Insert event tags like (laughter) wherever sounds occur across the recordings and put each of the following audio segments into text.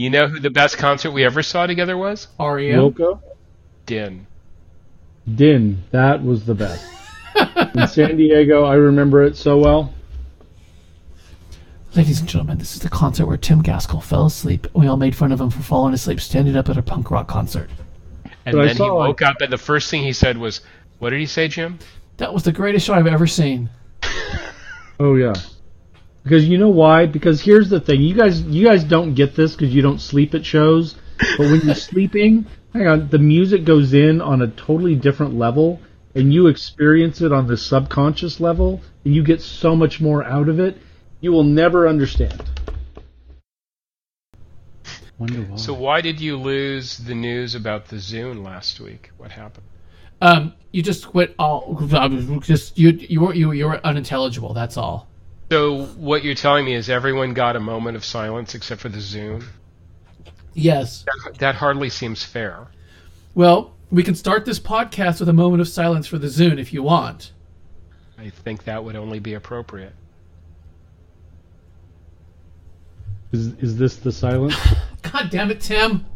You know who the best concert we ever saw together was? REM. Wilco? Din. Din. That was the best. In San Diego, I remember it so well. Ladies and gentlemen, this is the concert where Tim Gaskell fell asleep. We all made fun of him for falling asleep standing up at a punk rock concert. And But then he saw, like- woke up, and the first thing he said was, "What did he say, Jim?" That was the greatest show I've ever seen. Oh yeah. Because you know why? Because here's the thing: you guys, you guys don't get this because you don't sleep at shows. But when you're (laughs) sleeping, hang on, the music goes in on a totally different level, and you experience it on the subconscious level, and you get so much more out of it. You will never understand. Wonder why. So why did you lose the news about the Zune last week? What happened? Um, you just quit all. (laughs) Just you, you were you, you were unintelligible. That's all. So what you're telling me is everyone got a moment of silence except for the Zune. Yes. That, that hardly seems fair. Well, we can start this podcast with a moment of silence for the Zune if you want. I think that would only be appropriate. is is this the silence? (laughs) God damn it, Tim.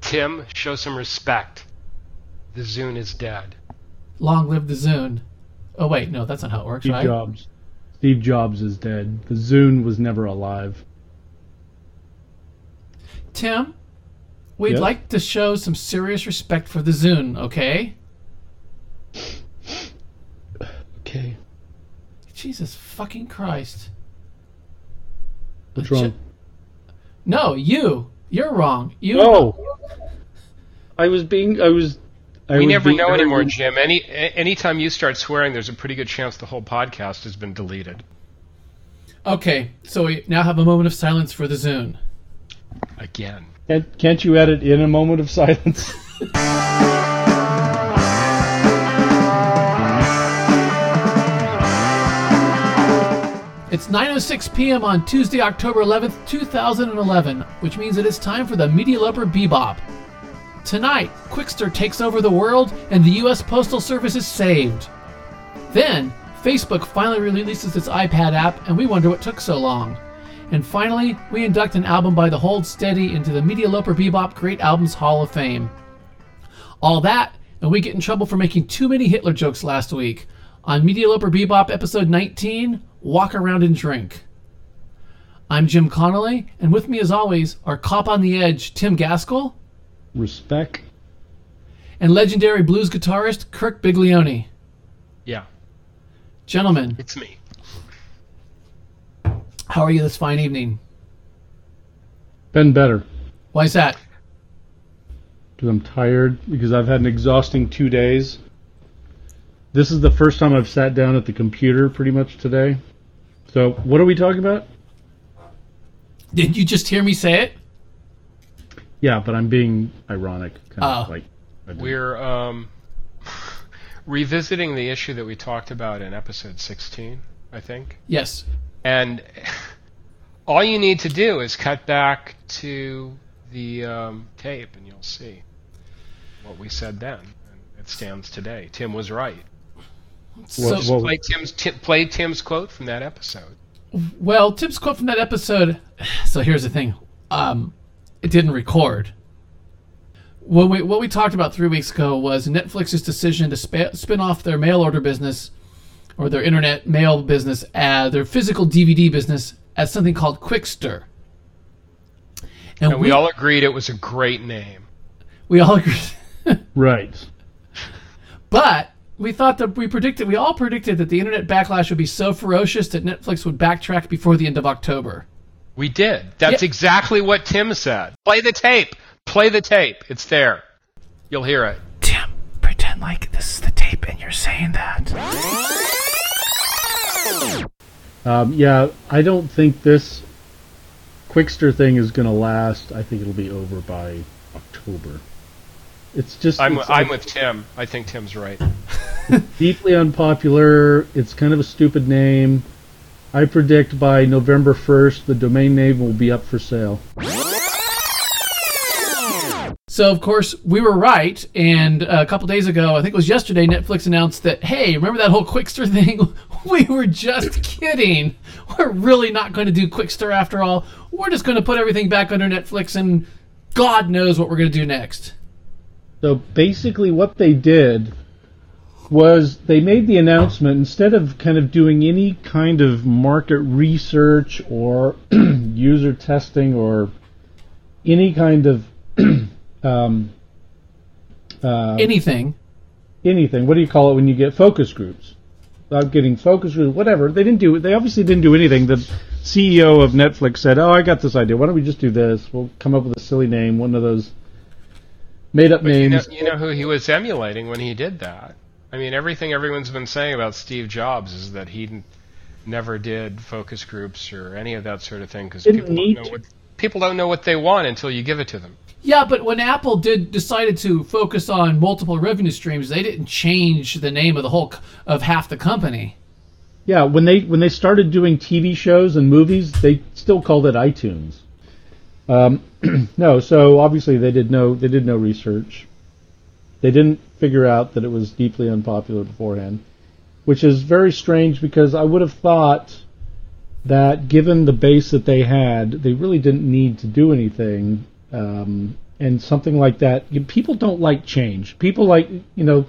Tim, show some respect. The Zune is dead. Long live the Zune. Oh wait, no, that's not how it works, Steve right? Jobs. Steve Jobs is dead. The Zune was never alive. Tim, we'd Yes? like to show some serious respect for the Zune, okay? Okay. Jesus fucking Christ. What's Ch- wrong? No, you. You're wrong. You. Oh, I was being. I was. I we never know anymore, rude. Jim. Any anytime you start swearing, there's a pretty good chance the whole podcast has been deleted. Okay, so we now have a moment of silence for the Zune. Again. Can't, can't you edit in a moment of silence? (laughs) It's 9:06 p.m. on Tuesday, October 11th, 2011, which means it is time for the Media Loper Bebop. Tonight, Qwikster takes over the world and the U.S. Postal Service is saved. Then, Facebook finally releases its iPad app, and we wonder what took so long. And finally, we induct an album by the Hold Steady into the Media Loper Bebop Great Albums Hall of Fame. All that, and we get in trouble for making too many Hitler jokes last week. On Media Loper Bebop episode 19, Walk Around and Drink. I'm Jim Connolly, and with me as always are Cop on the Edge Tim Gaskell Respect. and legendary blues guitarist Kirk Biglione. Yeah, Gentlemen, it's me. how are you this fine evening? Been better Why is that? because I'm tired because I've had an exhausting two days. This is the first time I've sat down at the computer pretty much today. So what are we talking about? Did you just hear me say it? Yeah, but I'm being ironic. Kind of Oh. like We're um, (laughs) revisiting the issue that we talked about in episode 16, I think. Yes. And (laughs) all you need to do is cut back to the um, tape, and you'll see what we said then. And it stands today. Tim was right. So, What- what- Play Tim's Tim, play Tim's quote from that episode. well, Tim's quote from that episode. (sighs) So here's the thing. Um, it didn't record. What we what we talked about three weeks ago was Netflix's decision to spa- spin off their mail order business or their internet mail business, uh, their physical DVD business, as something called Qwikster. And we all agreed it was a great name. we all agreed. (laughs) right. But we thought that we predicted, we all predicted that the internet backlash would be so ferocious that Netflix would backtrack before the end of October. We did. That's Yeah. exactly what Tim said. Play the tape. Play the tape. It's there. You'll hear it. Tim, pretend like this is the tape and you're saying that. Um, yeah, I don't think this Qwikster thing is going to last. I think it'll be over by October. It's just I'm, it's I'm with Tim. I think Tim's right. (laughs) deeply unpopular. It's kind of a stupid name. I predict by November 1st the domain name will be up for sale. So of course we were right, and uh, a couple days ago, I think it was yesterday, Netflix announced that hey, remember that whole Qwikster (laughs) thing? we were just kidding. We're really not going to do Qwikster after all. We're just going to put everything back under Netflix, and God knows what we're going to do next. So basically, what they did was they made the announcement instead of kind of doing any kind of market research or (clears throat) user testing or any kind of (clears throat) um, uh, Anything. anything. What do you call it when you get focus groups? Without getting focus groups, whatever. They didn't do. They obviously didn't do anything. The CEO of Netflix said, "Oh, I got this idea. Why don't we just do this? We'll come up with a silly name, one of those made-up But you know, names." you know who he was emulating when he did that. I mean, everything everyone's been saying about Steve Jobs is that he n- never did focus groups or any of that sort of thing because people don't know to. what people don't know what they want until you give it to them. Yeah, but when Apple did decided to focus on multiple revenue streams, they didn't change the name of the whole of half the company. Yeah, when they when they started doing TV shows and movies, they still called it iTunes. Um, (clears throat) no, so obviously they did no they did no research. They didn't figure out that it was deeply unpopular beforehand, which is very strange because I would have thought that given the base that they had, they really didn't need to do anything. Um, and something like that, people don't like change. People like you know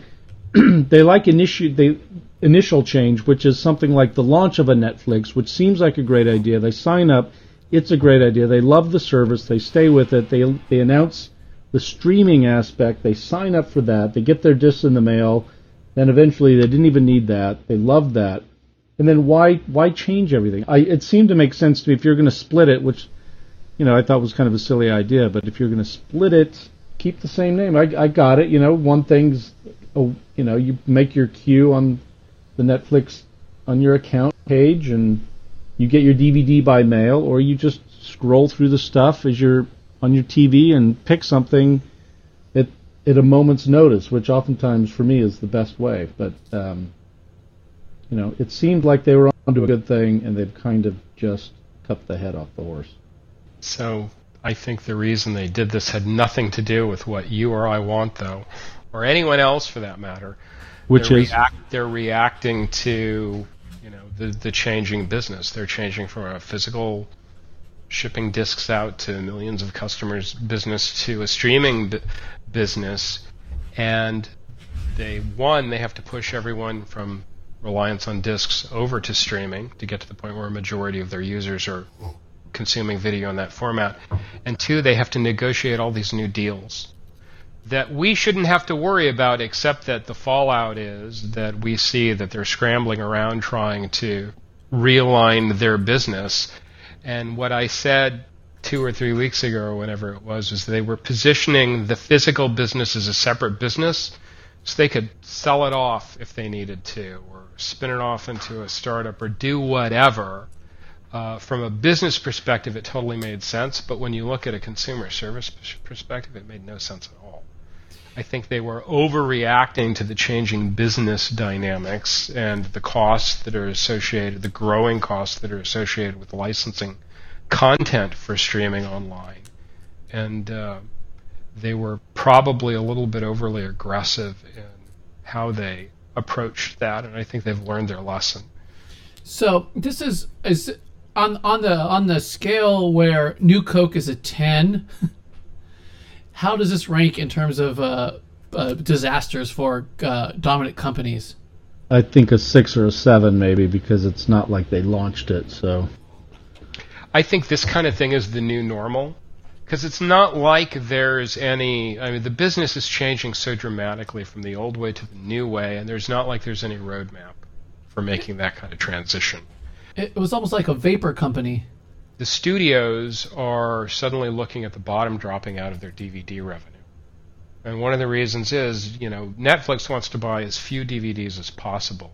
(clears throat) they like initiate they initial change, which is something like the launch of a Netflix, which seems like a great idea. They sign up, it's a great idea. They love the service, they stay with it. They they announce the streaming aspect. They sign up for that. They get their discs in the mail. Then eventually, they didn't even need that. They loved that. And then why why change everything? I, it seemed to make sense to me if you're going to split it, which you know I thought was kind of a silly idea. But if you're going to split it, keep the same name. I, I got it. You know, one thing's you know you make your queue on the Netflix on your account page, and you get your DVD by mail, or you just scroll through the stuff as you're on your TV and pick something at at a moment's notice, which oftentimes for me is the best way. But um, you know, it seemed like they were onto a good thing, and they've kind of just cut the head off the horse. So I think the reason they did this had nothing to do with what you or I want, though, or anyone else for that matter. Which they're is react, they're reacting to you know the the changing business. They're changing from a physical shipping discs out to millions of customers business to a streaming bu- business, and they one they have to push everyone from reliance on discs over to streaming to get to the point where a majority of their users are consuming video in that format, and two they have to negotiate all these new deals that we shouldn't have to worry about, except that the fallout is that we see that they're scrambling around trying to realign their business. And what I said two or three weeks ago, or whenever it was, is they were positioning the physical business as a separate business so they could sell it off if they needed to, or spin it off into a startup, or do whatever. Uh, from a business perspective, it totally made sense, but when you look at a consumer service perspective, it made no sense at all. I think they were overreacting to the changing business dynamics and the costs that are associated, the growing costs that are associated with licensing content for streaming online. And uh, they were probably a little bit overly aggressive in how they approached that, and I think they've learned their lesson. So this is is on on the on the scale where New Coke is a ten. (laughs) How does this rank in terms of uh, uh, disasters for uh, dominant companies? I think a six or a seven maybe because it's not like they launched it. So I think this kind of thing is the new normal because it's not like there's any. I mean, the business is changing so dramatically from the old way to the new way, and there's not like there's any roadmap for making that kind of transition. It, it was almost like a vapor company. The studios are suddenly looking at the bottom dropping out of their DVD revenue. And one of the reasons is, you know, Netflix wants to buy as few DVDs as possible.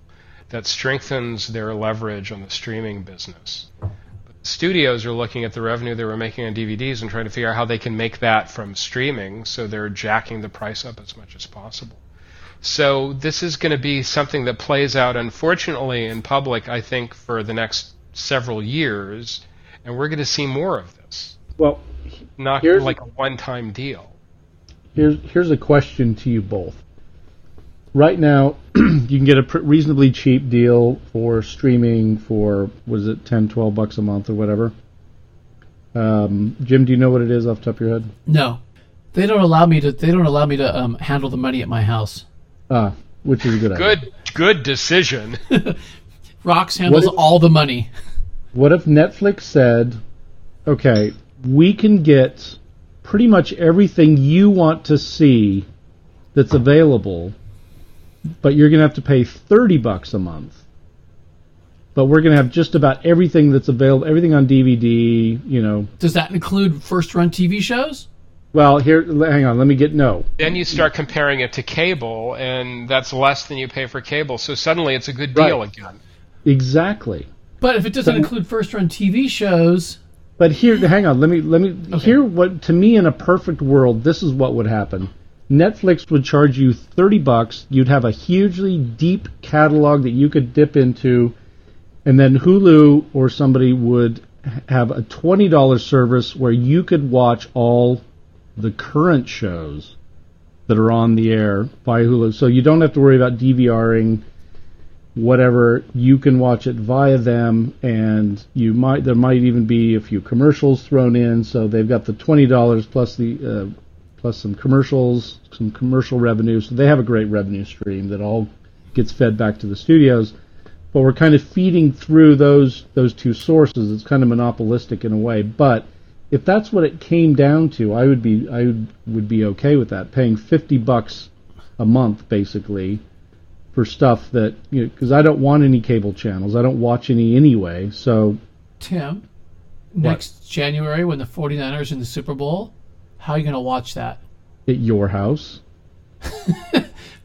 That strengthens their leverage on the streaming business. But studios are looking at the revenue they were making on DVDs and trying to figure out how they can make that from streaming, so they're jacking the price up as much as possible. So this is going to be something that plays out, unfortunately, in public, I think, for the next several years, and we're going to see more of this. well, Not Here's- like a one-time deal. here's here's a question to you both. Right now, (clears throat) you can get a pr- reasonably cheap deal for streaming for was it 10, 12 bucks a month or whatever. Um, Jim, do you know what it is off the top of your head? No, they don't allow me to. They don't allow me to um, handle the money at my house. Ah, which is a good idea. Good, good decision. (laughs) Rox handles What if- all the money. (laughs) What if Netflix said, okay, we can get pretty much everything you want to see that's available, but you're going to have to pay 30 bucks a month. But we're going to have just about everything that's available, everything on DVD, you know. Does that include first run TV shows? Well, here, hang on, let me get, no. then you start comparing it to cable, and that's less than you pay for cable. So suddenly it's a good deal Right. again. Exactly. But if it doesn't So- include first run TV shows, But here, hang on. Let me let me here. What to me in a perfect world, this is what would happen. Netflix would charge you thirty bucks. You'd have a hugely deep catalog that you could dip into, and then Hulu or somebody would have a twenty dollar service where you could watch all the current shows that are on the air by Hulu. So you don't have to worry about DVRing whatever you can watch it via them and you might there might even be a few commercials thrown in. So they've got the $20 plus the uh, plus some commercials some commercial revenue. So they have a great revenue stream that all gets fed back to the studios. But we're kind of feeding through those those two sources. It's kind of monopolistic in a way. But if that's what it came down to I would be I would, would be okay with that. Paying 50 bucks a month basically for stuff that you know because I don't want any cable channels. I don't watch any anyway. So Tim, next January when the 49ers in the Super Bowl, how are you going to watch that? at your house, (laughs)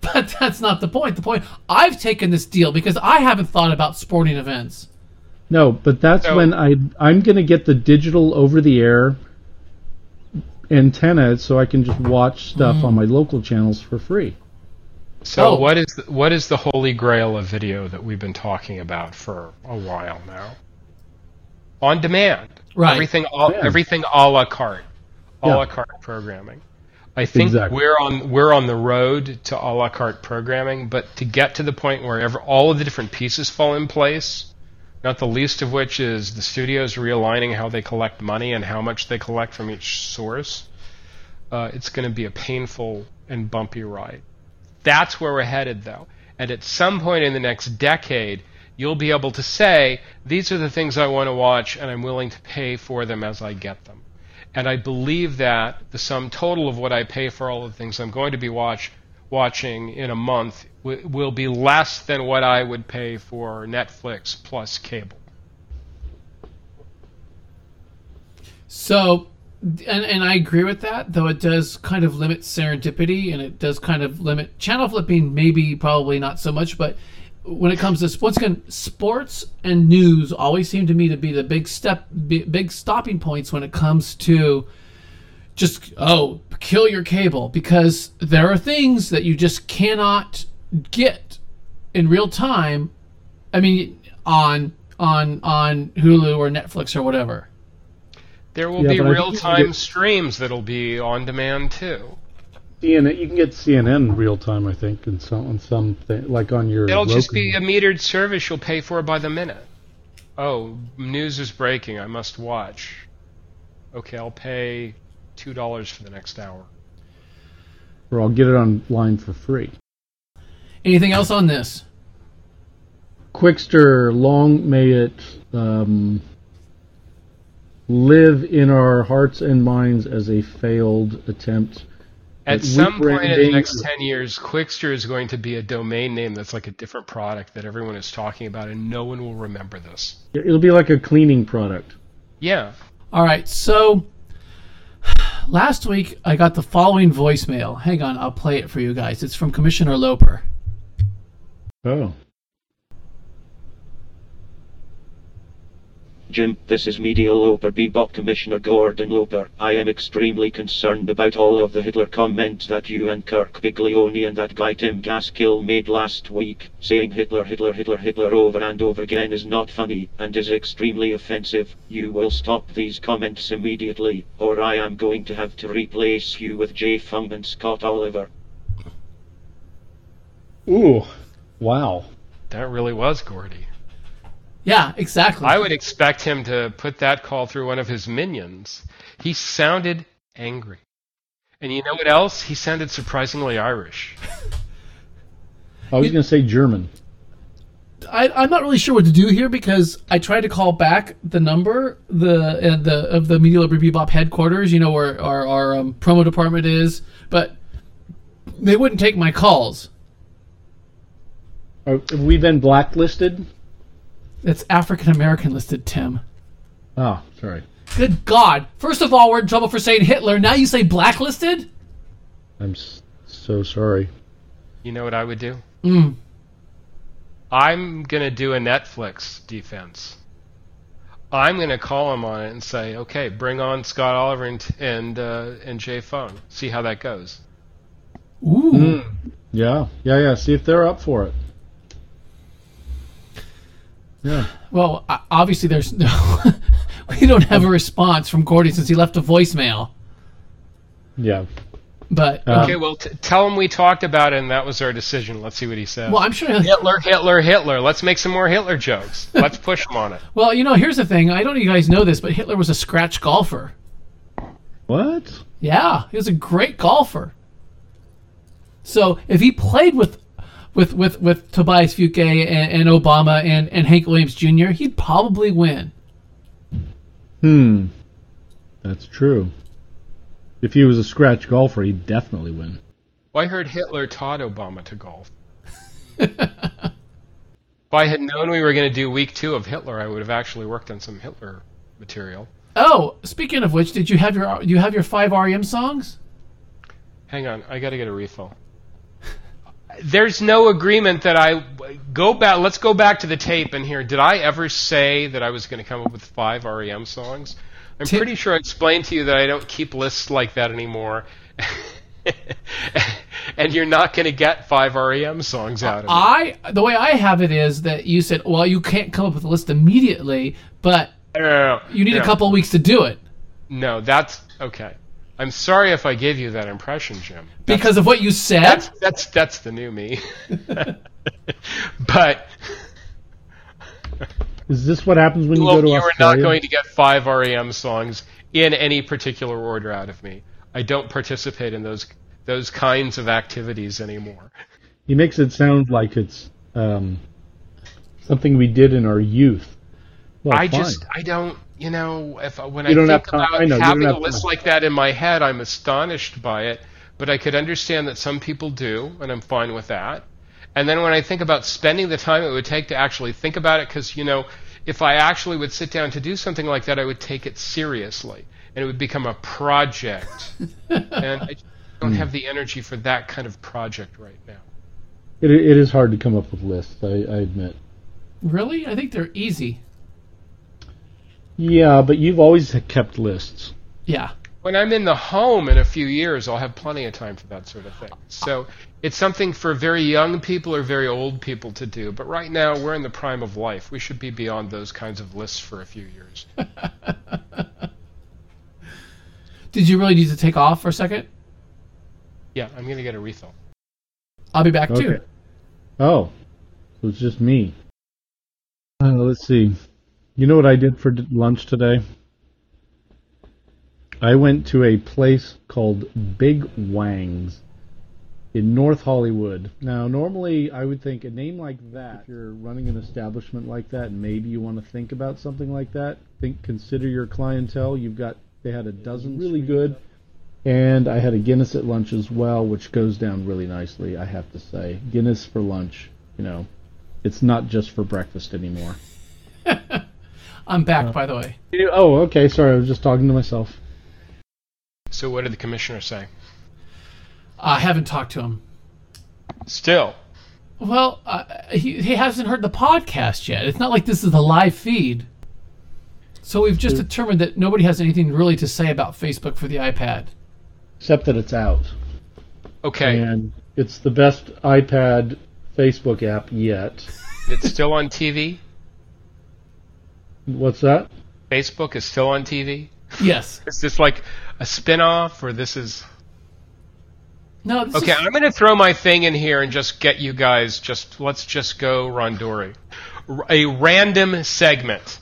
But that's not the point. The point I've taken this deal because I haven't thought about sporting events. no, but that's So- when I I'm going to get the digital over the air antenna so I can just watch stuff mm. on my local channels for free. So Oh. what is the, what is the holy grail of video that we've been talking about for a while now? On demand, Right. Everything, a, Yeah. everything a la carte, a Yeah. la carte programming. I think Exactly. we're on we're on the road to a la carte programming, but to get to the point where ever, all of the different pieces fall in place, not the least of which is the studios realigning how they collect money and how much they collect from each source. Uh, it's going to be a painful and bumpy ride. That's where we're headed, though. And at some point in the next decade, you'll be able to say, these are the things I want to watch, and I'm willing to pay for them as I get them. And I believe that the sum total of what I pay for all the things I'm going to be watch, watching in a month w- will be less than what I would pay for Netflix plus cable. So, and, and I agree with that, though it does kind of limit serendipity and it does kind of limit channel flipping, maybe probably not so much, but when it comes to again, sports and news always seem to me to be the big step, big stopping points when it comes to just oh kill your cable because there are things that you just cannot get in real time. I mean, on on on Hulu or Netflix or whatever. There will Yeah, be but I think real you time get- streams that'll be on demand too. CNN, you can get CNN real time, I think, and some on some thing, like on your. It'll just Roku. be a metered service you'll pay for by the minute. Oh, news is breaking. I must watch. Okay, I'll pay two dollars for the next hour. or I'll get it online for free. Anything else on this? Qwikster, long may it um, live in our hearts and minds as a failed attempt. At But some point in the next ten years, Qwikster is going to be a domain name that's like a different product that everyone is talking about, and no one will remember this. It'll be like a cleaning product. Yeah. All right, so last week I got the following voicemail. Hang on, I'll play it for you guys. It's from Commissioner Loper. Oh. Jim, this is Media Loper Bebop Commissioner Gordon Loper. I am extremely concerned about all of the Hitler comments that you and Kirk Biglione and that guy Tim Gaskill made last week. Saying Hitler, Hitler, Hitler, Hitler over and over again is not funny and is extremely offensive. You will stop these comments immediately, or I am going to have to replace you with Jay Fung and Scott Oliver. Ooh, wow. That really was Gordy. Yeah, exactly. I would expect him to put that call through one of his minions. He sounded angry. And you know what else? He sounded surprisingly Irish. I was going to say German. I, I'm not really sure what to do here because I tried to call back the number the uh, the of the Media Loper Bebop headquarters, you know where our our um, promo department is, but they wouldn't take my calls. Are, have we been blacklisted? It's African American listed, Tim. Oh, sorry. Good God! First of all, we're in trouble for saying Hitler. Now you say blacklisted? I'm s- so sorry. You know what I would do? Mm. I'm going to do a Netflix defense. I'm going to call him on it and say, okay, bring on Scott Oliver and, and, uh, and Jay Fung. See how that goes. Ooh. Yeah, yeah, yeah. See if they're up for it. Yeah. Well, obviously there's no. (laughs) we don't have a response from Gordy since he left a voicemail. Yeah. But Uh, Okay, well, t- tell him we talked about it and that was our decision. Let's see what he says. well, I'm sure. Hitler, Hitler, Hitler. Let's make some more Hitler jokes. Let's push him on it. (laughs) well, you know, here's the thing. I don't know if you guys know this, but Hitler was a scratch golfer. What? Yeah, he was a great golfer. So if he played with with with, with Tobias Fuke and, and Obama and, and Hank Williams Jr., he'd probably win. Hmm. That's true. If he was a scratch golfer, he'd definitely win. Well, I heard Hitler taught Obama to golf. (laughs) if I had known we were going to do week two of Hitler, I would have actually worked on some Hitler material. Oh, speaking of which, did you have your you have your five REM songs? Hang on, I got to get a refill. There's no agreement that I go back. Let's go back to the tape and hear. Did I ever say that I was going to come up with five REM songs? I'm pretty sure I explained to you that I don't keep lists like that anymore. (laughs) and you're not going to get five REM songs out of me. I the way I have it is that you said, well, you can't come up with a list immediately, but you need no. a couple of weeks to do it No, that's okay. I'm sorry if I gave you that impression, Jim. because of what you said. That's that's that's the new me. (laughs) but Is this what happens when you well, go to you are not going to get five REM songs in any particular order out of me. I don't participate in those those kinds of activities anymore. He makes it sound like it's um, something we did in our youth. Well, I fine. just I don't you know if when You I don't think have about I know, having don't a list time. like that in my head, I'm astonished by it. But I could understand that some people do, and I'm fine with that. And then when I think about spending the time it would take to actually think about it, because you know, if I actually would sit down to do something like that, I would take it seriously, and it would become a project. (laughs) and I just don't Hmm. have the energy for that kind of project right now. It, it is hard to come up with lists. I, I admit. really, I think they're easy. Yeah, but you've always kept lists. Yeah. when I'm in the home in a few years, I'll have plenty of time for that sort of thing. So it's something for very young people or very old people to do. But right now, we're in the prime of life. We should be beyond those kinds of lists for a few years. (laughs) Did you really need to take off for a second? yeah, I'm going to get a refill. I'll be back too. Oh, so it's just me. Uh, let's see. You know what I did for lunch today? I went to a place called Big Wang's in North Hollywood. Now, normally I would think a name like that, if you're running an establishment like that, maybe you want to think about something like that. Think, consider your clientele. You've got, they had a dozen really good, and I had a Guinness at lunch as well, which goes down really nicely, I have to say. Guinness for lunch, you know, it's not just for breakfast anymore. I'm back, by the way. Oh, okay. Sorry, I was just talking to myself. So what did the commissioner say? I haven't talked to him. Still, Well, uh, he, he hasn't heard the podcast yet. It's not like this is a live feed. So we've just determined that nobody has anything really to say about Facebook for the iPad. except that it's out Okay, and it's the best iPad Facebook app yet. it's still on TV. What's that? Facebook is still on TV. Yes. (laughs) Is this like a spin-off, or this is No. This okay? Is, I'm going to throw my thing in here and just get you guys. Just let's just go Rondori. A random segment.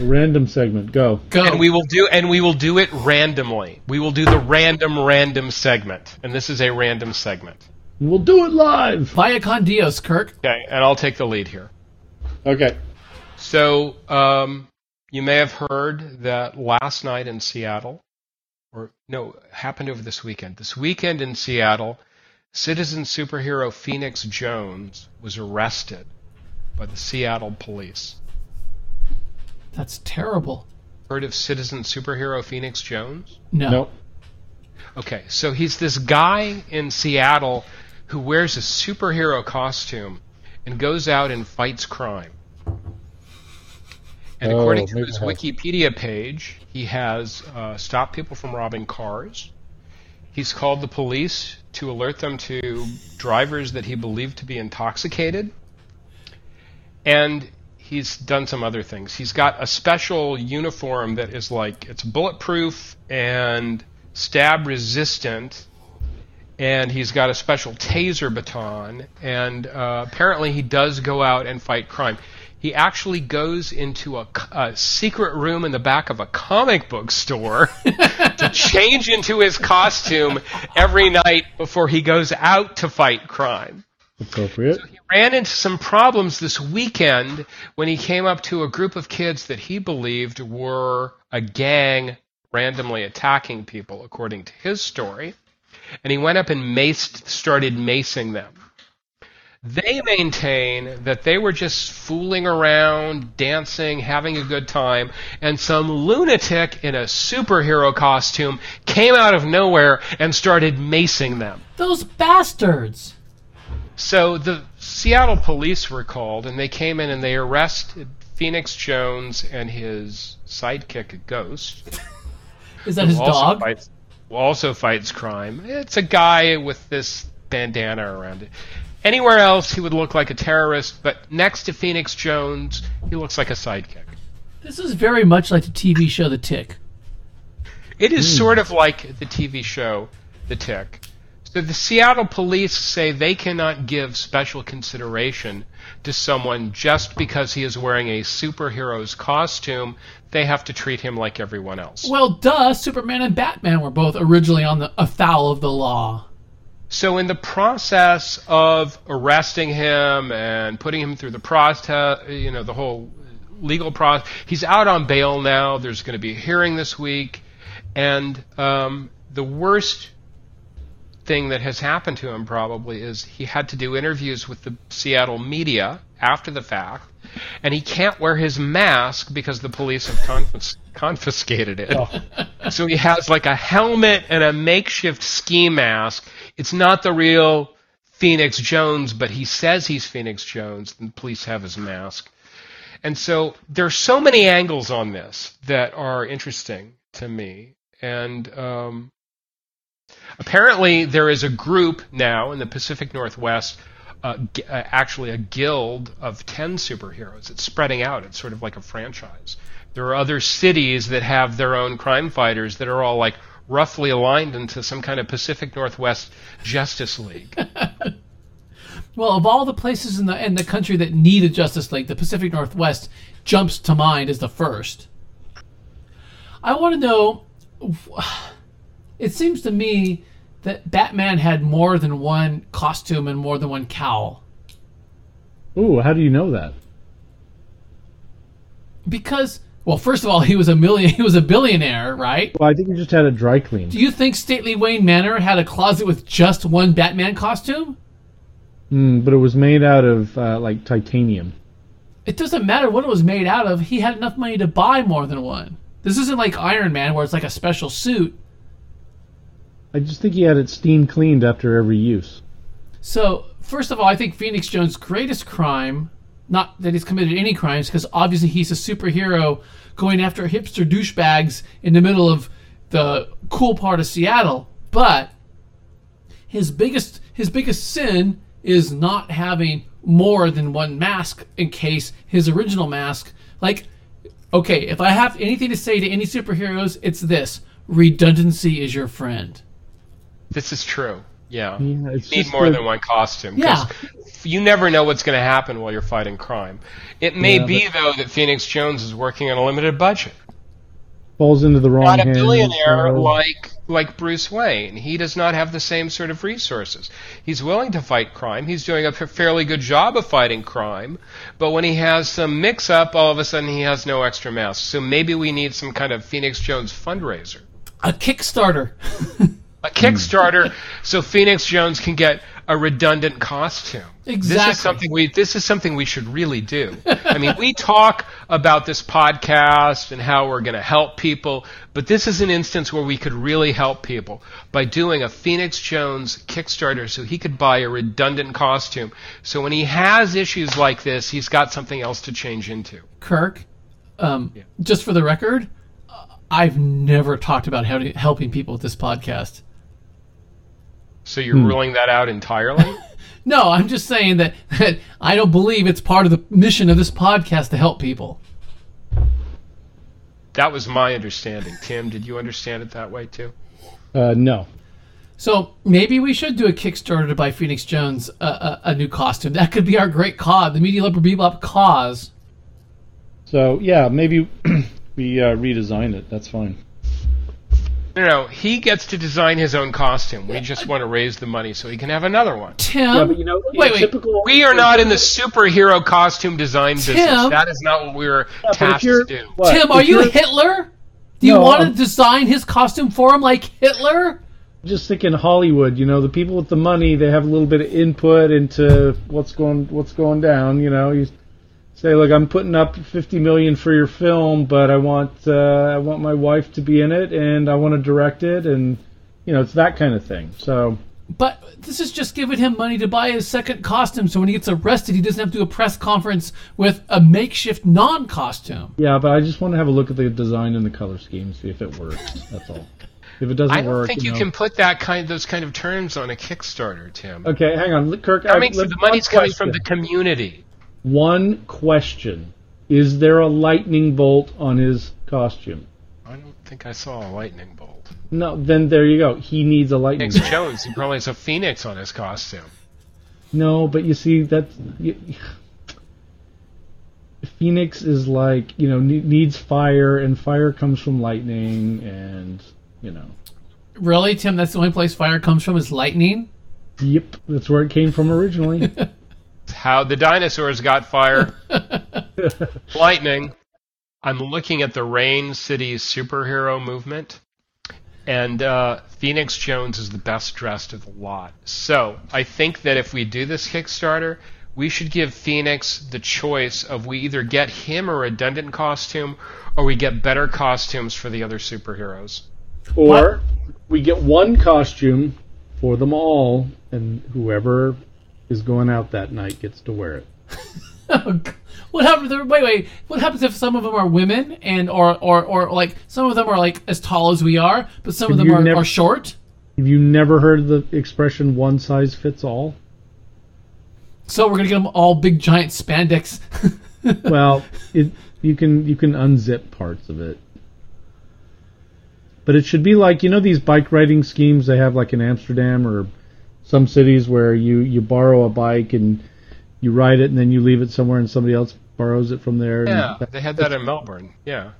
Random segment. Go. go. and we will do and we will do it randomly. We will do the random random segment, and this is a random segment. We'll do it live. Via con Dios, Kirk. Okay, and I'll take the lead here. Okay. So um, you may have heard that last night in Seattle, or no, happened over this weekend. This weekend in Seattle, citizen superhero Phoenix Jones was arrested by the Seattle police. That's terrible. Heard of citizen superhero Phoenix Jones? No. Nope. Okay, so he's this guy in Seattle who wears a superhero costume and goes out and fights crime. And Oh, according to his Wikipedia page, he has uh, stopped people from robbing cars. He's called the police to alert them to drivers that he believed to be intoxicated. And he's done some other things. He's got a special uniform that is like it's bulletproof and stab resistant. And he's got a special taser baton. And uh, apparently, he does go out and fight crime. He actually goes into a secret room in the back of a comic book store (laughs) to change into his costume every night before he goes out to fight crime. Appropriate. He ran into some problems this weekend when he came up to a group of kids that he believed were a gang randomly attacking people, according to his story. And he went up and maced, started macing them. They maintain that they were just fooling around, dancing, having a good time, and some lunatic in a superhero costume came out of nowhere and started macing them. Those bastards. So the Seattle police were called, and they came in and they arrested Phoenix Jones and his sidekick, Ghost. (laughs) Is that his dog? Fights, also fights crime. It's a guy with this bandana around it. Anywhere else, he would look like a terrorist, but next to Phoenix Jones, he looks like a sidekick. This is very much like the TV show The Tick. It is hmm. sort of like the TV show The Tick. So the Seattle police say they cannot give special consideration to someone just because he is wearing a superhero's costume. They have to treat him like everyone else. Well, duh. Superman and Batman were both originally on the afoul of the law. So in the process of arresting him and putting him through the process, you know, the whole legal process, he's out on bail now. There's going to be a hearing this week, and um, the worst thing that has happened to him probably is he had to do interviews with the Seattle media after the fact, and he can't wear his mask because the police have confis- confiscated it. So he has like a helmet and a makeshift ski mask. It's not the real Phoenix Jones, but he says he's Phoenix Jones. And the police have his mask. And so there are so many angles on this that are interesting to me. And um, apparently there is a group now in the Pacific Northwest, uh, g- uh, actually a guild of 10 superheroes. It's spreading out. It's sort of like a franchise. There are other cities that have their own crime fighters that are all like roughly aligned into some kind of Pacific Northwest Justice League. (laughs) Well, of all the places in the in the country that need a Justice League, the Pacific Northwest jumps to mind as the first. I want to know. It seems to me that Batman had more than one costume and more than one cowl. Ooh, how do you know that? Because, well, first of all, he was a million. (laughs) He was a billionaire, right? Well, I think he just had a dry clean. Do you think Stately Wayne Manor had a closet with just one Batman costume? Mm, but it was made out of uh, like titanium. It doesn't matter what it was made out of. He had enough money to buy more than one. This isn't like Iron Man where it's like a special suit. I just think he had it steam cleaned after every use. So, first of all, I think Phoenix Jones' greatest crime Not that he's committed any crimes, because obviously he's a superhero going after hipster douchebags in the middle of the cool part of Seattle. But his biggest his biggest sin is not having more than one mask in case his original mask like okay if i have anything to say to any superheroes it's this redundancy is your friend This is true. Yeah. Yeah, it's you need more the- than one costume. Yeah. 'cause You never know what's going to happen while you're fighting crime. It may Yeah, be, though, that Phoenix Jones is working on a limited budget. falls into the wrong Not a hands, billionaire so- like like Bruce Wayne. He does not have the same sort of resources. He's willing to fight crime. He's doing a fairly good job of fighting crime. But when he has some mix-up, all of a sudden he has no extra masks. So maybe we need some kind of Phoenix Jones fundraiser. a kickstarter (laughs) a Kickstarter (laughs) so Phoenix Jones can get a redundant costume. Exactly. This is something we this is something we should really do. I mean, we talk about this podcast and how we're going to help people, but this is an instance where we could really help people by doing a Phoenix Jones Kickstarter so he could buy a redundant costume. So when he has issues like this, he's got something else to change into. kirk um, just for the record i've never talked about helping people with this podcast So you're ruling that out entirely? (laughs) no i'm just saying that, that i don't believe it's part of the mission of this podcast to help people that was my understanding. Tim, did you understand it that way too? Uh, no. So maybe we should do a Kickstarter to buy Phoenix Jones a, a, a new costume. That could be our great cause, the Media Loper Bebop cause. So yeah, maybe (clears throat) we uh, redesign it. That's fine. No, no, he gets to design his own costume. We just want to raise the money so he can have another one. Tim, you know, wait, wait. typical. We are not in the superhero costume design business. Tim? That is not what we were but if tasked you're- to do. what, Tim, are if you you're Hitler? Do you No, want to I'm- design his costume for him like Hitler? Just thinking Hollywood. You know, the people with the money, they have a little bit of input into what's going what's going down. You know, you say, look, I'm putting up 50 million for your film, but I want uh, I want my wife to be in it, and I want to direct it, and you know, it's that kind of thing. So But this is just giving him money to buy his second costume, so when he gets arrested, he doesn't have to do a press conference with a makeshift non-costume. yeah, but I just want to have a look at the design and the color scheme, see if it works. That's all. If it doesn't work, I don't work, think you know. can put that kind, those kind of terms on a Kickstarter, Tim. Okay, hang on, Kirk. I I- mean, let's- the money's one coming from the community. One question: Is there a lightning bolt on his costume? I don't think I saw a lightning bolt. No, then there you go. He needs a lightning Phoenix bolt. Jones, he probably has a phoenix on his costume. No, but you see that Phoenix is like you know ne- needs fire, and fire comes from lightning, and you know. Really, Tim? That's the only place fire comes from is lightning. Yep, that's where it came from originally. (laughs) How the dinosaurs got fire. (laughs) Lightning. I'm looking at the Rain City superhero movement, and uh, Phoenix Jones is the best dressed of the lot. So I think that if we do this Kickstarter, we should give Phoenix the choice of we either get him a redundant costume or we get better costumes for the other superheroes. or we get one costume for them all, and whoever is going out that night gets to wear it. (laughs) Oh, what happens? Wait, wait. What happens if some of them are women and or or or like some of them are like as tall as we are, but some of them are, never- are short? Have you never heard the expression "one size fits all"? So we're gonna get them all big giant spandex. (laughs) well, it you can you can unzip parts of it, but it should be like you know these bike riding schemes they have like in Amsterdam or some cities where you you borrow a bike and you ride it and then you leave it somewhere and somebody else borrows it from there. and Yeah, that- they had that in Melbourne. Yeah.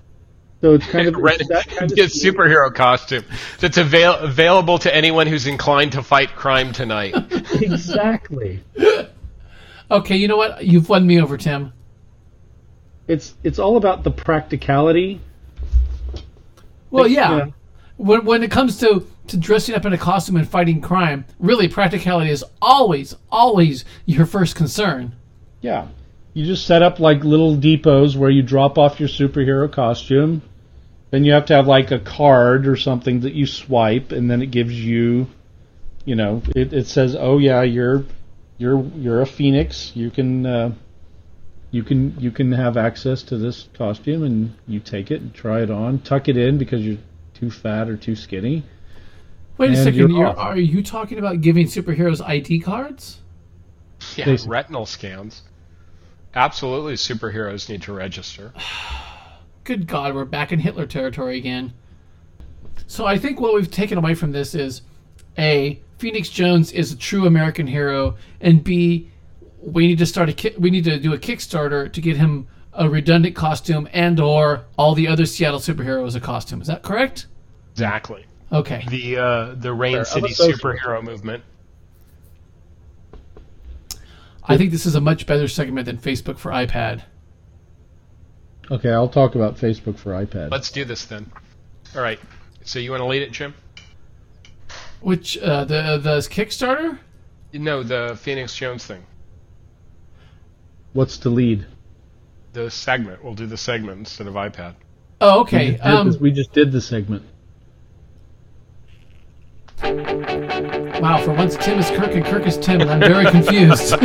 so it's kind of Red, (laughs) that kind of (laughs) get superhero costume that's avail- available to anyone who's inclined to fight crime tonight. (laughs) exactly. okay, you know what? You've won me over, Tim. It's it's all about the practicality. Well, yeah. Yeah. When when it comes to to dressing up in a costume and fighting crime, really practicality is always always your first concern. Yeah. You just set up like little depots where you drop off your superhero costume. Then you have to have like a card or something that you swipe and then it gives you you know, it, it says, "Oh yeah, you're you're you're a phoenix. You can uh, You can you can have access to this costume and you take it and try it on, tuck it in because you're too fat or too skinny. Wait a And second. you're You're, are you talking about giving superheroes ID cards? Yeah, Basically. retinal scans. Absolutely, superheroes need to register. (sighs) Good God, we're back in Hitler territory again. So I think what we've taken away from this is A, Phoenix Jones is a true American hero, and B, we need to start a ki- we need to do a Kickstarter to get him a redundant costume and or all the other Seattle superheroes a costume. Is that correct? Exactly. Okay. The uh, the Rain I'm City superhero movement. I think this is a much better segment than Facebook for iPad. Okay, I'll talk about Facebook for iPad. Let's do this then. All right. So you want to lead it, Jim? Which uh, the the Kickstarter? No, the Phoenix Jones thing. What's to lead? The segment. We'll do the segment instead of iPad. Oh, We okay. just, did Um, this, we just did the segment. Wow, for once Tim is Kirk and Kirk is Tim, and I'm very confused. (laughs)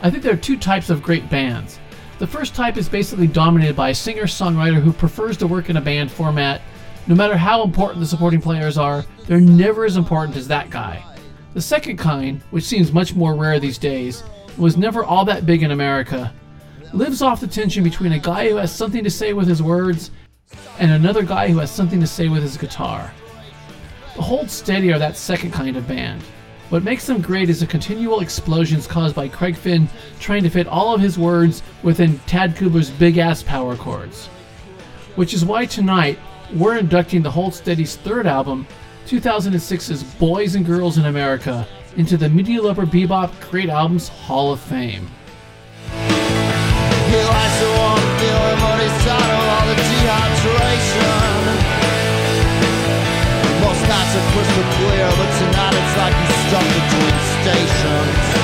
I think there are two types of great bands. The first type is basically dominated by a singer songwriter who prefers to work in a band format. No matter how important the supporting players are, they're never as important as that guy. The second kind, which seems much more rare these days, was never all that big in America, lives off the tension between a guy who has something to say with his words and another guy who has something to say with his guitar. The Hold Steady are that second kind of band. What makes them great is the continual explosions caused by Craig Finn trying to fit all of his words within Tad Kubler's big ass power chords. Which is why tonight we're inducting the Hold Steady's third album, 2006's Boys and Girls in America, into the Media Loper Bebop Great Albums Hall of Fame. Most nights are crystal clear, but tonight it's like he's stuck between stations.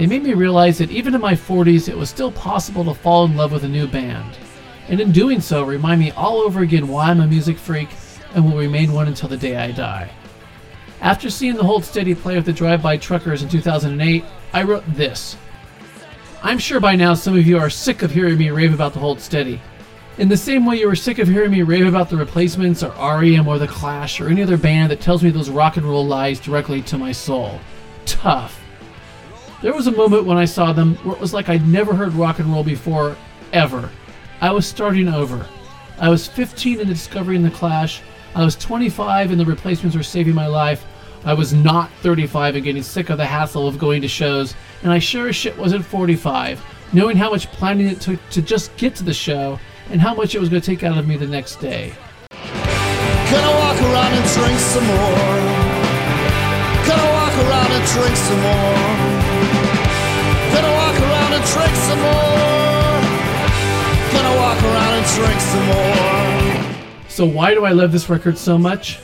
They made me realize that even in my 40s, it was still possible to fall in love with a new band. And in doing so, remind me all over again why I'm a music freak and will remain one until the day I die. After seeing the Hold Steady play with the Drive By Truckers in 2008, I wrote this. I'm sure by now some of you are sick of hearing me rave about the Hold Steady. In the same way you were sick of hearing me rave about the replacements or REM or the Clash or any other band that tells me those rock and roll lies directly to my soul. Tough. There was a moment when I saw them where it was like I'd never heard rock and roll before, ever. I was starting over. I was 15 and discovering the Clash. I was 25 and the replacements were saving my life. I was not 35 and getting sick of the hassle of going to shows, and I sure as shit wasn't 45, knowing how much planning it took to just get to the show and how much it was going to take out of me the next day. Walk around and drink some more. Walk around and drink some more. Drink some more. Gonna walk around and drink some more. So, why do I love this record so much?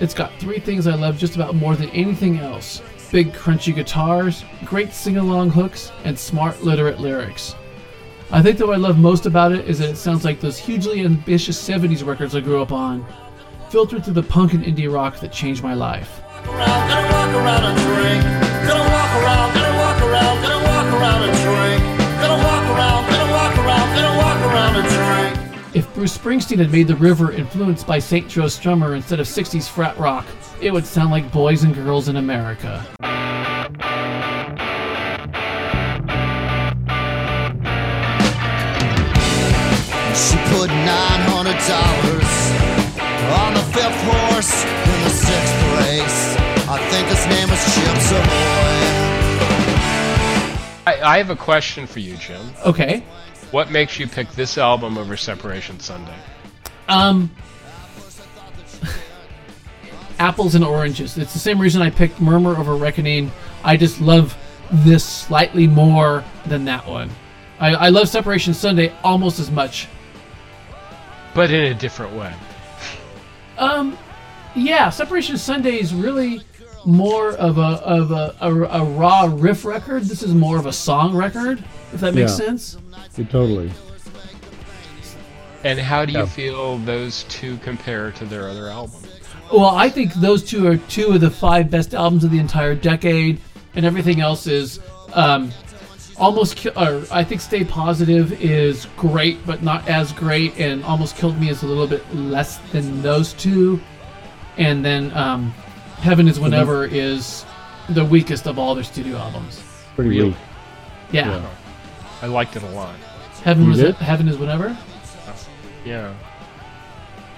It's got three things I love just about more than anything else big, crunchy guitars, great sing along hooks, and smart, literate lyrics. I think that what I love most about it is that it sounds like those hugely ambitious 70s records I grew up on, filtered through the punk and indie rock that changed my life. Walk Bruce Springsteen had made The River influenced by St. Joe Strummer instead of 60s frat rock, it would sound like Boys and Girls in America. She put nine hundred dollars on the fifth horse horse in the sixth race. I think his name was Chips Ahoy. I, I have a question for you, Jim. Okay. What makes you pick this album over Separation Sunday? Um, (laughs) apples and oranges. It's the same reason I picked Murmur over Reckoning. I just love this slightly more than that one. I, I love Separation Sunday almost as much. But in a different way. Um, yeah, Separation Sunday is really more of a of a, a, a raw riff record. This is more of a song record, if that makes Yeah. sense. It totally. And how do you Yeah. feel those two compare to their other albums? Well, I think those two are two of the five best albums of the entire decade, and everything else is um, almost. Ki- or I think Stay Positive is great, but not as great, and Almost Killed Me is a little bit less than those two, and then um, Heaven Is Whenever is the weakest of all their studio albums. Pretty Really? weak. Yeah, Yeah. I liked it a lot. Heaven You was did? Heaven Is Whenever. Yeah.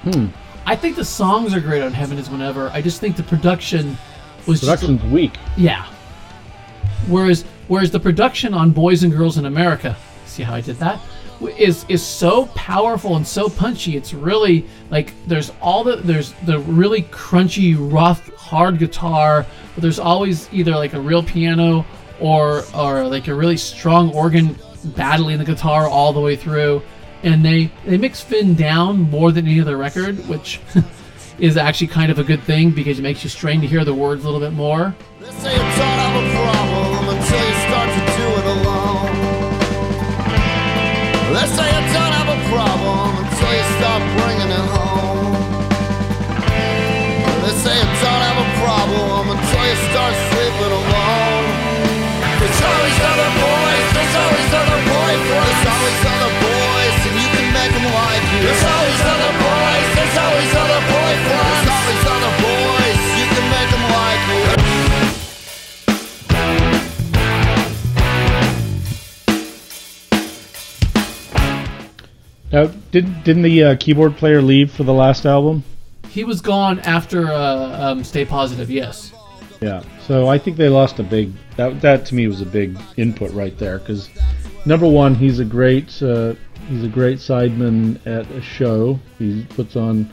Hmm. I think the songs are great on Heaven Is Whenever. I just think the production was just Production's weak. Yeah. Whereas whereas the production on Boys and Girls in America, see how I did that, is is is so powerful and so punchy. It's really like there's all the there's the really crunchy, rough, hard guitar, but there's always either like a real piano or or like a really strong organ battling the guitar all the way through. And they they mix Finn down more than any other record, which (laughs) is actually kind of a good thing because it makes you strain to hear the words a little bit more. Don't a problem until you bringing it home. Say a problem until you start sleeping alone. There's always other boys, there's always other boyfriends, there's always other boys, and you can make them like you. There's always other boys, there's always other boyfriends, there's always other boys, you can make them like you. Now, did didn't the uh, keyboard player leave for the last album? He was gone after uh, um, Stay Positive, yes. Yeah. So I think they lost a big. That that to me was a big input right there because number one, he's a great uh, he's a great sideman at a show. He puts on,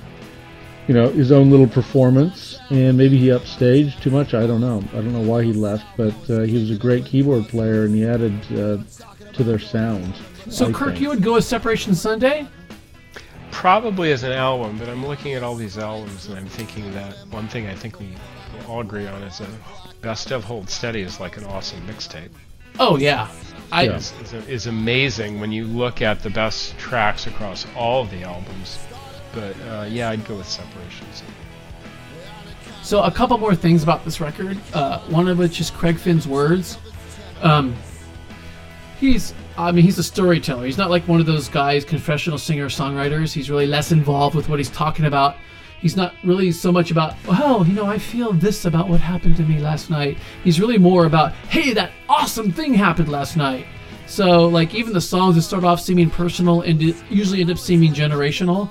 you know, his own little performance, and maybe he upstaged too much. I don't know. I don't know why he left, but uh, he was a great keyboard player, and he added uh, to their sound. So, I Kirk, think. you would go with Separation Sunday? Probably as an album, but I'm looking at all these albums and I'm thinking that one thing I think we all agree on is that Best of Hold Steady is like an awesome mixtape. Oh, yeah. I, Yeah. Is, is, is amazing when you look at the best tracks across all of the albums. But uh, yeah, I'd go with Separations. So, a couple more things about this record. Uh, one of which is Craig Finn's words. Um, he's, I mean, he's a storyteller. He's not like one of those guys, confessional singer songwriters. He's really less involved with what he's talking about. He's not really so much about, well, you know, I feel this about what happened to me last night. He's really more about, hey, that awesome thing happened last night. So, like, even the songs that start off seeming personal and usually end up seeming generational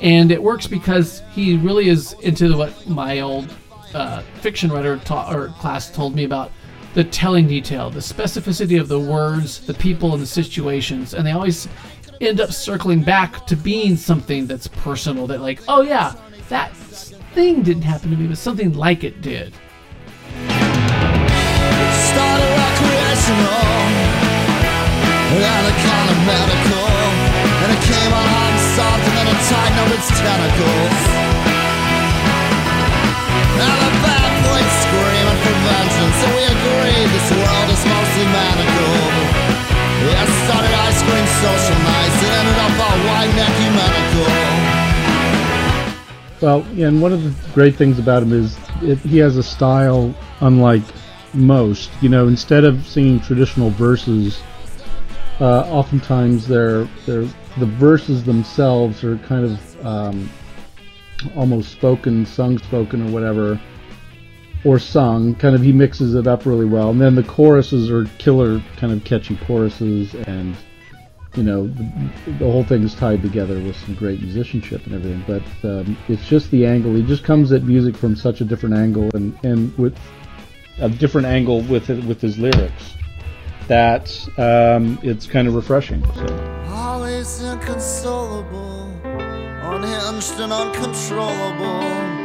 and it works because he really is into what my old uh, fiction writer ta- or class told me about the telling detail, the specificity of the words, the people, and the situations, and they always end up circling back to being something that's personal. That like, oh yeah, that thing didn't happen to me, but something like it did. Started of medical, and ended up all white and ecumenical. Well, and one of the great things about him is it, he has a style unlike most. You know, instead of singing traditional verses, uh, oftentimes they're, they're the verses themselves are kind of um, almost spoken, sung spoken, or whatever, or sung. Kind of he mixes it up really well, and then the choruses are killer, kind of catchy choruses, and you know, the, the whole is tied together with some great musicianship and everything. But um, it's just the angle. He just comes at music from such a different angle, and and with a different angle with it, with his lyrics. That um, it's kind of refreshing. So. Always inconsolable, unhinged and uncontrollable.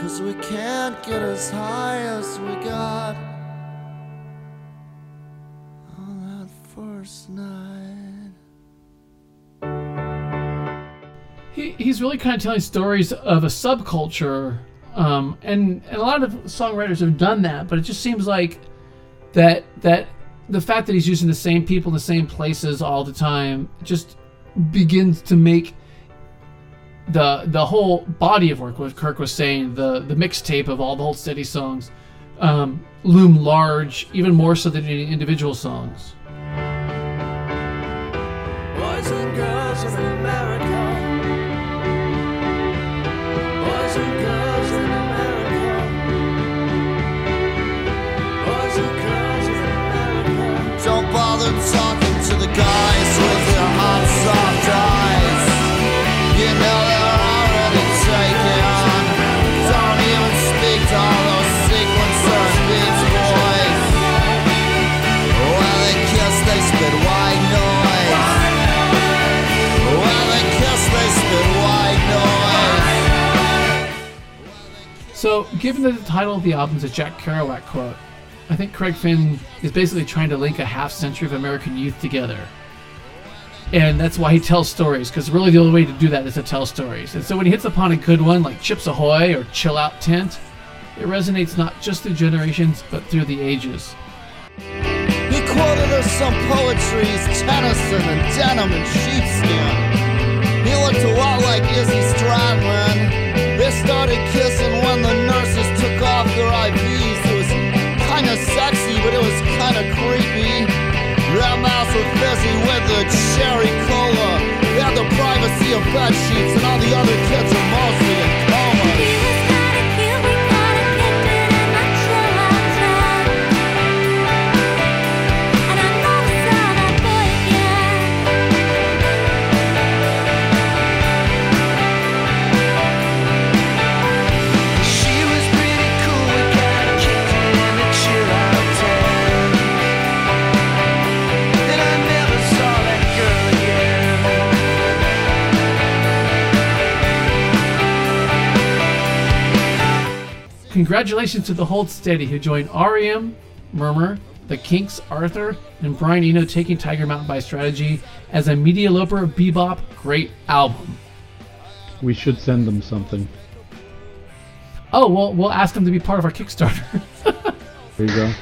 Cause we can't get as high as we got on that first night. He, he's really kind of telling stories of a subculture um, and, and a lot of songwriters have done that but it just seems like that that the fact that he's using the same people in the same places all the time just begins to make the the whole body of work what kirk was saying the the mixtape of all the Hold Steady songs um, loom large even more so than any individual songs So, given that the title of the album is a Jack Kerouac quote, I think Craig Finn is basically trying to link a half century of American youth together. And that's why he tells stories, because really the only way to do that is to tell stories. And so when he hits upon a good one like Chips Ahoy or Chill Out Tent, it resonates not just through generations, but through the ages. He quoted us some poetries, Tennyson and denim and sheepskin. He looked a lot like Izzy Stradlin. They started kissing when the nurses took off their IVs. Was sexy, but it was kinda creepy. Their mouths were busy with the cherry cola. They had the privacy of bed sheets, and all the other kids are mostly Congratulations to the Hold Steady who joined REM, Murmur, The Kinks, Arthur, and Brian Eno taking Tiger Mountain by Strategy as a Medialoper Bebop great album. We should send them something. Oh, well, we'll ask them to be part of our Kickstarter. (laughs) There you go.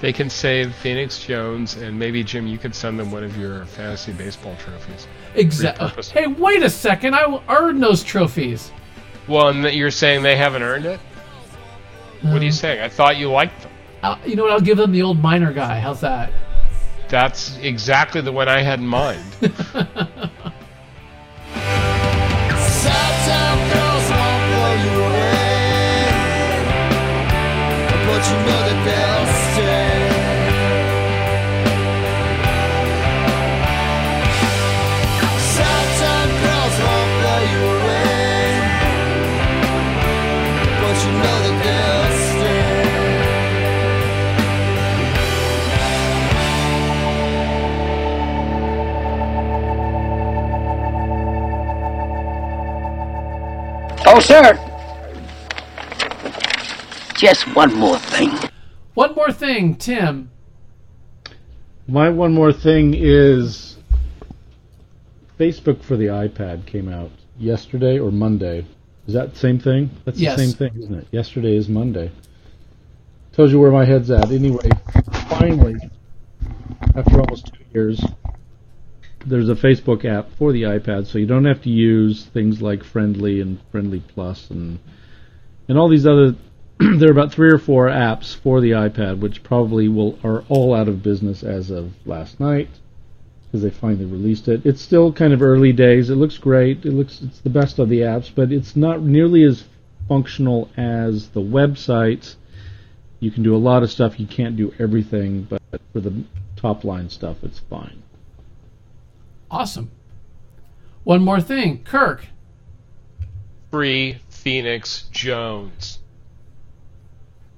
They can save Phoenix Jones, and maybe Jim, you could send them one of your fantasy baseball trophies. exactly. Hey, wait a second. I earned those trophies. Well, and that you're saying they haven't earned it? What are you saying? I thought you liked them. Uh, you know what? I'll give them the old miner guy. How's that? That's exactly the one I had in mind. (laughs) sir. Just one more thing. One more thing, Tim. My one more thing is Facebook for the iPad came out yesterday or Monday. Is that the same thing? That's Yes. the same thing, isn't it? Yesterday is Monday. Tells you where my head's at. Anyway, finally, after almost two years, there's a Facebook app for the iPad, so you don't have to use things like Friendly and Friendly Plus and and all these other. (clears throat) there are about three or four apps for the iPad, which probably will are all out of business as of last night because they finally released it. It's still kind of early days. It looks great. It looks it's the best of the apps, but it's not nearly as functional as the websites. You can do a lot of stuff. You can't do everything, but for the top line stuff, it's fine. Awesome. One more thing, Kirk. Free Phoenix Jones.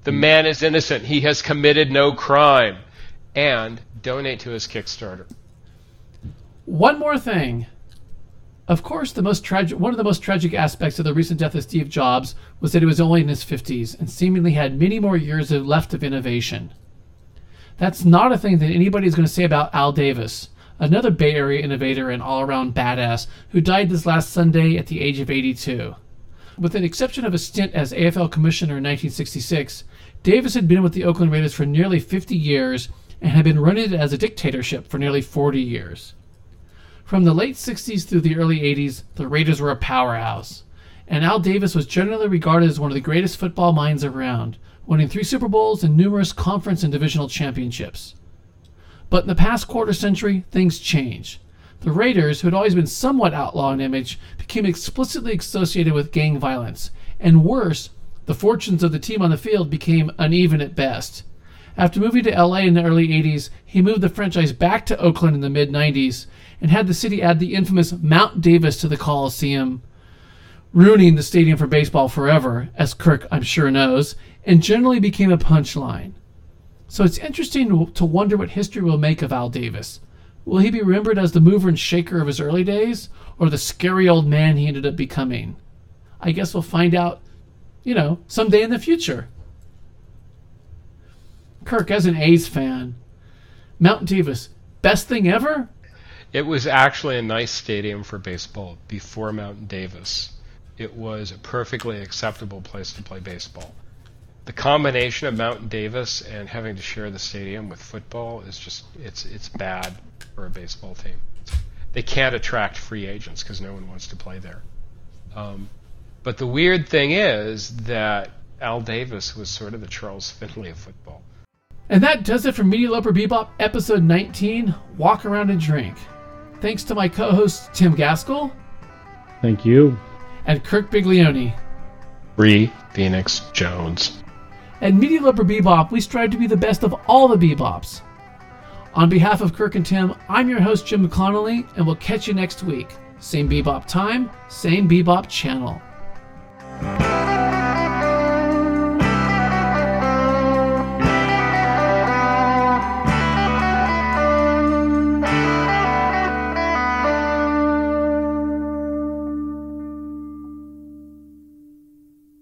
The hmm. man is innocent. He has committed no crime. And donate to his Kickstarter. One more thing. Of course, the most tragic one of the most tragic aspects of the recent death of Steve Jobs was that he was only in his 50s and seemingly had many more years of- left of innovation. That's not a thing that anybody is going to say about Al Davis, another Bay Area innovator and all-around badass who died this last Sunday at the age of 82. With the exception of a stint as AFL commissioner in 1966, Davis had been with the Oakland Raiders for nearly 50 years and had been running it as a dictatorship for nearly 40 years. From the late 60s through the early 80s, the Raiders were a powerhouse, and Al Davis was generally regarded as one of the greatest football minds around, winning three Super Bowls and numerous conference and divisional championships. But in the past quarter century, things changed. The Raiders, who had always been somewhat outlaw in image, became explicitly associated with gang violence, and worse, the fortunes of the team on the field became uneven at best. After moving to LA in the early 80s, he moved the franchise back to Oakland in the mid 90s and had the city add the infamous Mount Davis to the Coliseum, ruining the stadium for baseball forever, as Kirk I'm sure knows, and generally became a punchline. So it's interesting to- wonder what history will make of Al Davis. Will he be remembered as the mover and shaker of his early days, or the scary old man he ended up becoming? I guess we'll find out, you know, someday in the future. Kirk, as an A's fan, Mount Davis, best thing ever? It was actually a nice stadium for baseball before Mountain Davis. It was a perfectly acceptable place to play baseball. The combination of Mountain Davis and having to share the stadium with football is just it's it's bad for a baseball team. They can't attract free agents because no one wants to play there. Um, but the weird thing is that Al Davis was sort of the Charles (laughs) Finley of football. And that does it for Media Loper Bebop episode 19 Walk Around and Drink. Thanks to my co host Tim Gaskell Thank you. and Kirk Biglione. Free Phoenix Jones. At Media Loper Bebop, we strive to be the best of all the bebops. On behalf of Kirk and Tim, I'm your host, Jim Connolly, and we'll catch you next week. Same bebop time, same bebop channel.